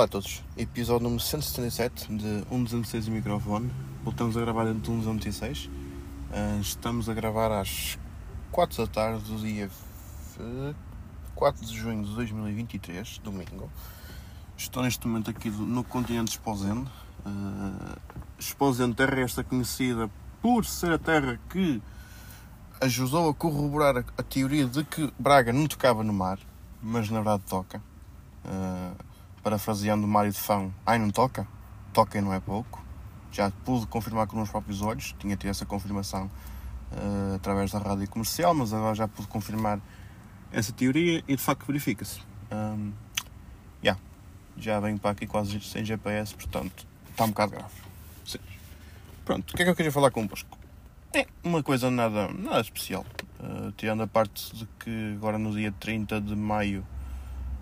Olá a todos, episódio número 177 de 1.206 o microfone. Voltamos a gravar dentro de 1.206. Uh, estamos a gravar às 4 da tarde do dia 4 de junho de 2023, domingo. Estou neste momento aqui no continente Esposende. Uh, Esposende, terra esta conhecida por ser a terra que ajudou a corroborar a, a teoria de que Braga não tocava no mar, mas na verdade toca. Uh, parafraseando o Mário de Fão, ai não toca? Toca e não é pouco. Já pude confirmar com os meus próprios olhos, tinha tido essa confirmação uh, através da rádio comercial, mas agora já pude confirmar essa teoria e de facto verifica-se. Um, yeah, já venho para aqui quase sem GPS, portanto está um bocado grave. Sim. Pronto, o que é que eu queria falar convosco? É uma coisa nada, nada especial. Uh, tirando a parte de que agora no dia 30 de maio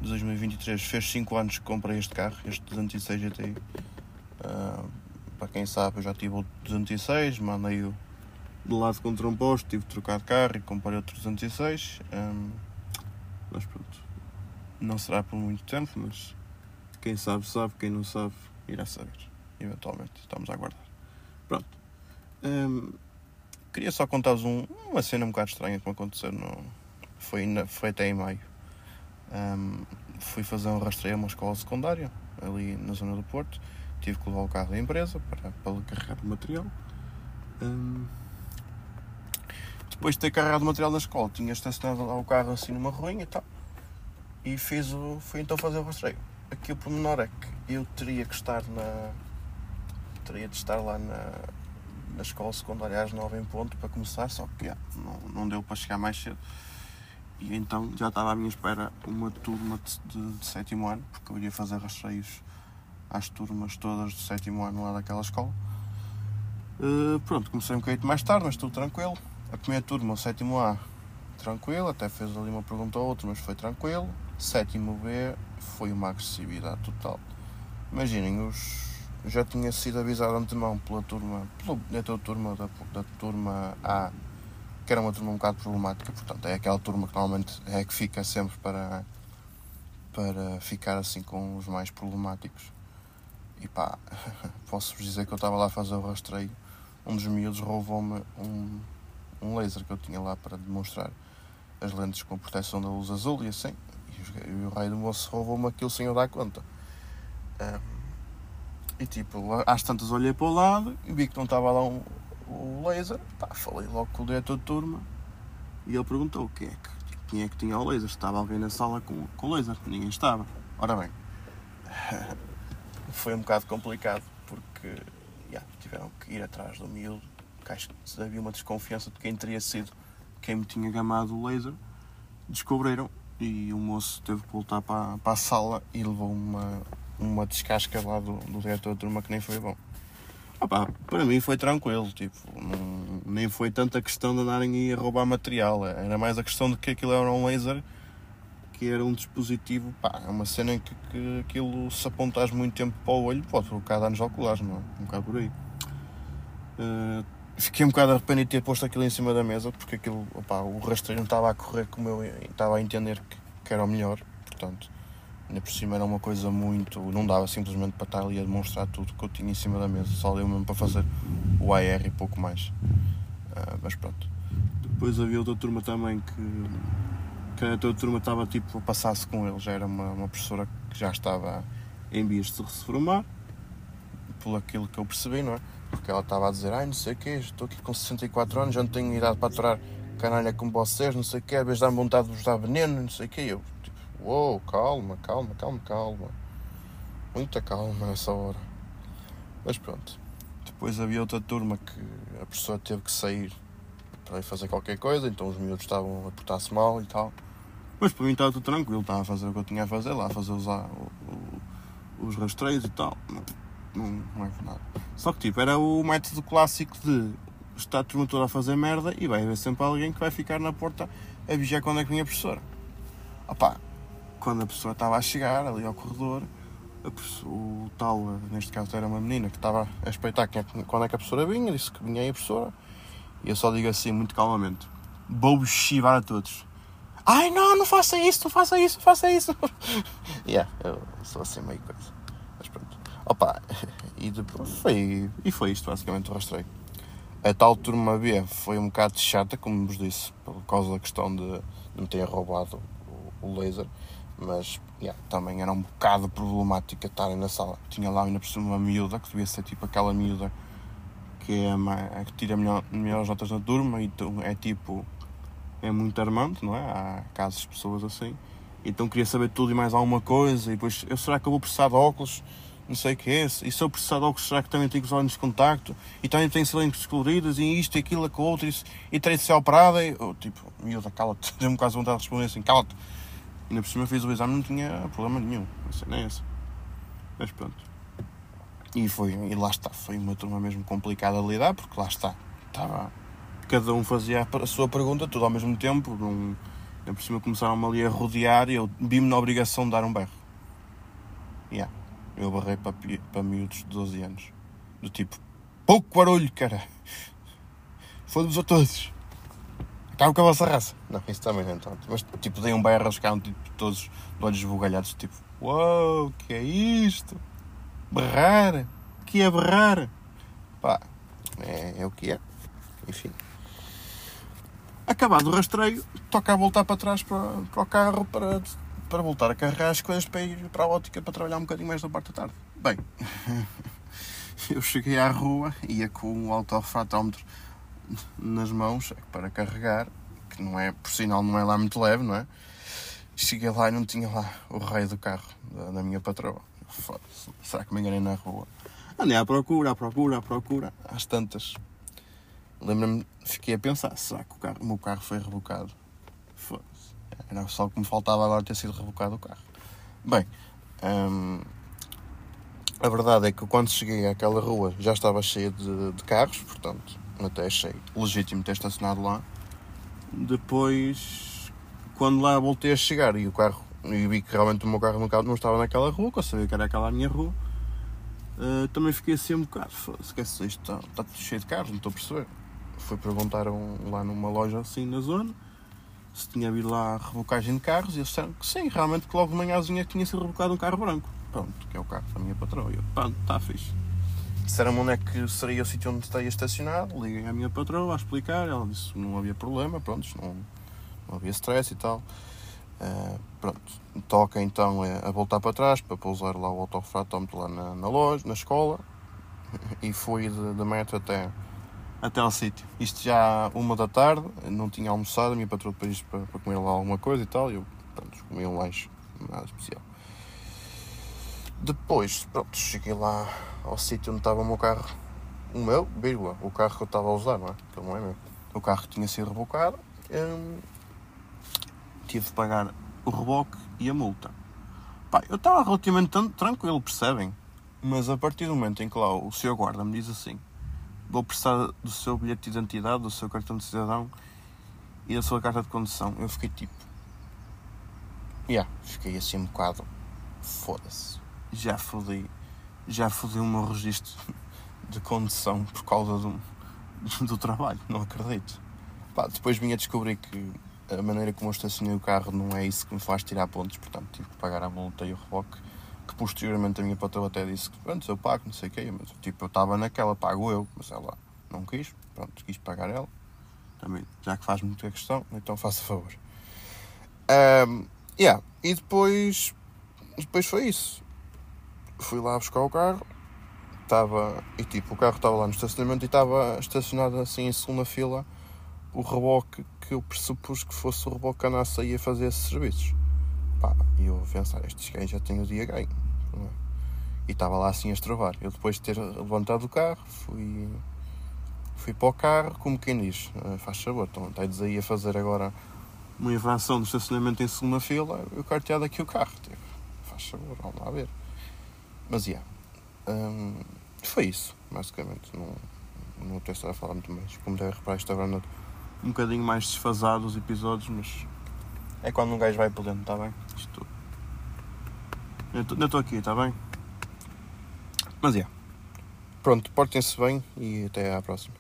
de 2023 fez 5 anos que comprei este carro, este 206 GTI. Uh, para quem sabe, eu já tive o 206, mandei-o de lado contra um posto, tive de trocar de carro e comprei outro 206. Um, mas pronto, não será por muito tempo, mas quem sabe, sabe, quem não sabe, irá saber. Eventualmente, estamos a aguardar. Pronto. Um, queria só contar-vos um, uma cena um bocado estranha que me aconteceu. No, foi, na, foi até em maio. Um, fui fazer um rastreio a uma escola secundária, ali na zona do Porto. Tive que levar o carro da empresa para, para carregar o material. Um, depois de ter carregado o material da escola, tinha estacionado lá o carro assim numa ruinha e tal. E fiz o, fui então fazer o rastreio. Aqui o pormenor é que eu teria que estar na. teria de estar lá na, na escola secundária às 9 em ponto para começar, só que não, não deu para chegar mais cedo. E então já estava à minha espera uma turma de, de, de sétimo ano, porque eu iria fazer rastreios às turmas todas do sétimo ano lá daquela escola. Uh, pronto, comecei um bocadinho mais tarde, mas tudo tranquilo. A primeira turma, o sétimo A, tranquilo, até fez ali uma pergunta ou outra, mas foi tranquilo. Sétimo B foi uma agressividade total. Imaginem, os, já tinha sido avisado antemão pela turma, pela turma da, da turma A que era uma turma um bocado problemática, portanto é aquela turma que normalmente é que fica sempre para, para ficar assim com os mais problemáticos. E pá, posso-vos dizer que eu estava lá a fazer o rastreio, um dos miúdos roubou-me um, um laser que eu tinha lá para demonstrar as lentes com proteção da luz azul e assim, e o raio do moço roubou-me aquilo sem eu dar conta. Um, e tipo, às tantas olhei para o lado e vi que não estava lá um, o laser, pá, falei logo com o diretor de turma e ele perguntou quem é que, quem é que tinha o laser, estava alguém na sala com, com laser, ninguém estava. Ora bem, foi um bocado complicado porque yeah, tiveram que ir atrás do miúdo, que acho que havia uma desconfiança de quem teria sido quem me tinha gamado o laser, descobriram e o moço teve que voltar para, para a sala e levou uma, uma descasca lá do, do diretor de turma que nem foi bom. Opa, para mim foi tranquilo, tipo, não, nem foi tanta questão de andarem aí a roubar material, era mais a questão de que aquilo era um laser, que era um dispositivo, pá, é uma cena em que, que aquilo se apontas muito tempo para o olho, pode provocar danos oculares, não é? Um bocado por aí. Uh, fiquei um bocado arrependido de ter posto aquilo em cima da mesa, porque aquilo, opa, o rastreio não estava a correr como eu estava a entender que, que era o melhor, portanto Ainda por cima era uma coisa muito. Não dava simplesmente para estar ali a demonstrar tudo que eu tinha em cima da mesa, só deu mesmo para fazer o AR e pouco mais. Uh, mas pronto. Depois havia outra turma também que. que a outra turma estava tipo a passar-se com ele, já era uma, uma professora que já estava em vias de se reformar, por aquilo que eu percebi, não é? Porque ela estava a dizer, ai não sei o quê, estou aqui com 64 anos, já não tenho idade para aturar canalha como vocês, não sei o quê, às vezes dá-me vontade de vos dar veneno, não sei o quê. Eu, Uou, calma, calma, calma, calma. Muita calma nessa hora. Mas pronto. Depois havia outra turma que a pessoa teve que sair para ir fazer qualquer coisa, então os miúdos estavam a portar-se mal e tal. Mas para mim estava tudo tranquilo, estava a fazer o que eu tinha a fazer lá, a fazer os, os rastreios e tal. Não, não, é nada. Só que tipo, era o método clássico de estar a turma toda a fazer merda e vai haver sempre alguém que vai ficar na porta a vigiar quando é que vinha a professora. Opá, quando a pessoa estava a chegar ali ao corredor, o tal, neste caso era uma menina que estava a espreitar quando é que a professora vinha, disse que vinha aí a professora, e eu só digo assim, muito calmamente: vou-vos chivar a todos. Ai não, não faça isso, não faça isso, não faça isso. yeah, eu sou assim meio coisa. E depois foi, e foi isto basicamente o rastreio. A tal turma B foi um bocado chata, como vos disse, por causa da questão de, de me terem roubado o laser, mas yeah, também era um bocado problemática estarem na sala. Tinha lá ainda por cima uma miúda, que devia ser tipo aquela miúda que, é a, que tira melhor, melhores notas na turma, então é tipo, é muito armante, não é? Há casos de pessoas assim. Então queria saber tudo e mais alguma coisa, e depois, eu será que eu vou precisar de óculos? não sei o que é e se eu precisar de óculos, será que também tenho que usar lentes de contacto? E também tem cilindros coloridos, e isto e aquilo, com outro, e, e terei de ser operada, e eu, tipo, miúda, cala-te, deu-me quase vontade de responder assim, cala-te. Ainda por cima fiz o exame, não tinha problema nenhum, não sei nem essa. Mas pronto. E foi, e lá está, foi uma turma mesmo complicada a lidar, porque lá está, estava, cada um fazia a sua pergunta, tudo ao mesmo tempo, não, ainda por cima começaram-me ali a rodear, e eu vi-me na obrigação de dar um berro. Yeah eu barrei para, para miúdos de 12 anos. Do tipo, pouco barulho, cara. Foda-vos a todos. Acabo com a vossa raça. Não, isso também não é tanto. Mas tipo, dei um eles ficaram tipo, todos de olhos esbugalhados. Tipo, uau, wow, que é isto? Berrar? que é berrar? Pá, é, é o que é. Enfim. Acabado o rastreio, toca a voltar para trás para, para o carro para para voltar a carregar as coisas para ir para a ótica para trabalhar um bocadinho mais da parte da tarde. Bem, eu cheguei à rua, ia com o autofratómetro nas mãos para carregar, que não é, por sinal, não é lá muito leve, não é? Cheguei lá e não tinha lá o raio do carro da, da minha patroa. Será que me enganei na rua? Andei à procura, à procura, à procura, às tantas. Lembro-me, fiquei a pensar, será que o, carro, o meu carro foi rebocado? Era só o que me faltava agora ter sido revocado o carro. Bem, hum, a verdade é que quando cheguei àquela rua já estava cheia de, de carros, portanto, até achei legítimo ter estacionado lá. Depois, quando lá voltei a chegar e o carro, e vi que realmente o meu carro não estava naquela rua, que eu sabia que era aquela minha rua, uh, também fiquei assim um bocado. Esquece, isto está, está tudo cheio de carros, não estou a perceber. Fui perguntar um, lá numa loja assim na zona se tinha havido lá rebocagem de carros e eles disseram que sim, realmente que logo de manhãzinha tinha sido rebocado um carro branco. Pronto, que é o carro da minha patroa. E eu, pronto, está fixe. Disseram-me onde é que seria o sítio onde estaria estacionado. Liguei à minha patroa a explicar. Ela disse que não havia problema, pronto, não, não havia stress e tal. Uh, pronto, toca então a voltar para trás para pousar lá o autofratómetro lá na, na loja, na escola. E fui da metro até até ao sítio. Isto já uma da tarde, não tinha almoçado, a minha patroa depois para, para comer lá alguma coisa e tal, e eu pronto, comi um lanche, nada especial. Depois, pronto, cheguei lá ao sítio onde estava o meu carro, o meu, vírgula, o carro que eu estava a usar, não é? Que não é meu. O carro tinha sido rebocado, hum, tive de pagar o reboque e a multa. Pá, eu estava relativamente tranquilo, percebem? Mas a partir do momento em que lá o senhor guarda me diz assim vou precisar do seu bilhete de identidade, do seu cartão de cidadão e da sua carta de condução. Eu fiquei tipo. Yeah, fiquei assim um bocado. Foda-se. Já fodi. Já fodi o meu registro de condução por causa do, do trabalho. Não acredito. Pá, depois vim a descobrir que a maneira como eu estacionei o carro não é isso que me faz tirar pontos, portanto tive que pagar a multa e o reboque que posteriormente a minha patroa até disse que pronto, eu pago, não sei o quê, mas tipo, eu estava naquela, pago eu, mas ela não quis, pronto, quis pagar ela, também, já que faz muita questão, então faça favor. Um, yeah. E depois, depois foi isso. Fui lá buscar o carro, estava, e tipo, o carro estava lá no estacionamento e estava estacionado assim em segunda fila o reboque que eu pressupus que fosse o reboque que a NASA ia fazer esses serviços. Pá, e eu a pensar, estes gajos já têm o dia ganho. É? E estava lá assim a estravar. Eu depois de ter levantado o carro, fui, fui para o carro, como quem diz, ah, faz sabor, então estás aí a fazer agora uma infração do estacionamento em segunda fila, eu carteado aqui o carro. Tipo, faz sabor, vamos lá ver. Mas, yeah, hum, foi isso, basicamente. Não, não estado a falar muito mais. Como deve reparar, agora um bocadinho mais desfasado os episódios, mas é quando um gajo vai por dentro, está bem? Isto. Eu estou aqui, está bem? Mas é. Yeah. Pronto, portem-se bem e até à próxima.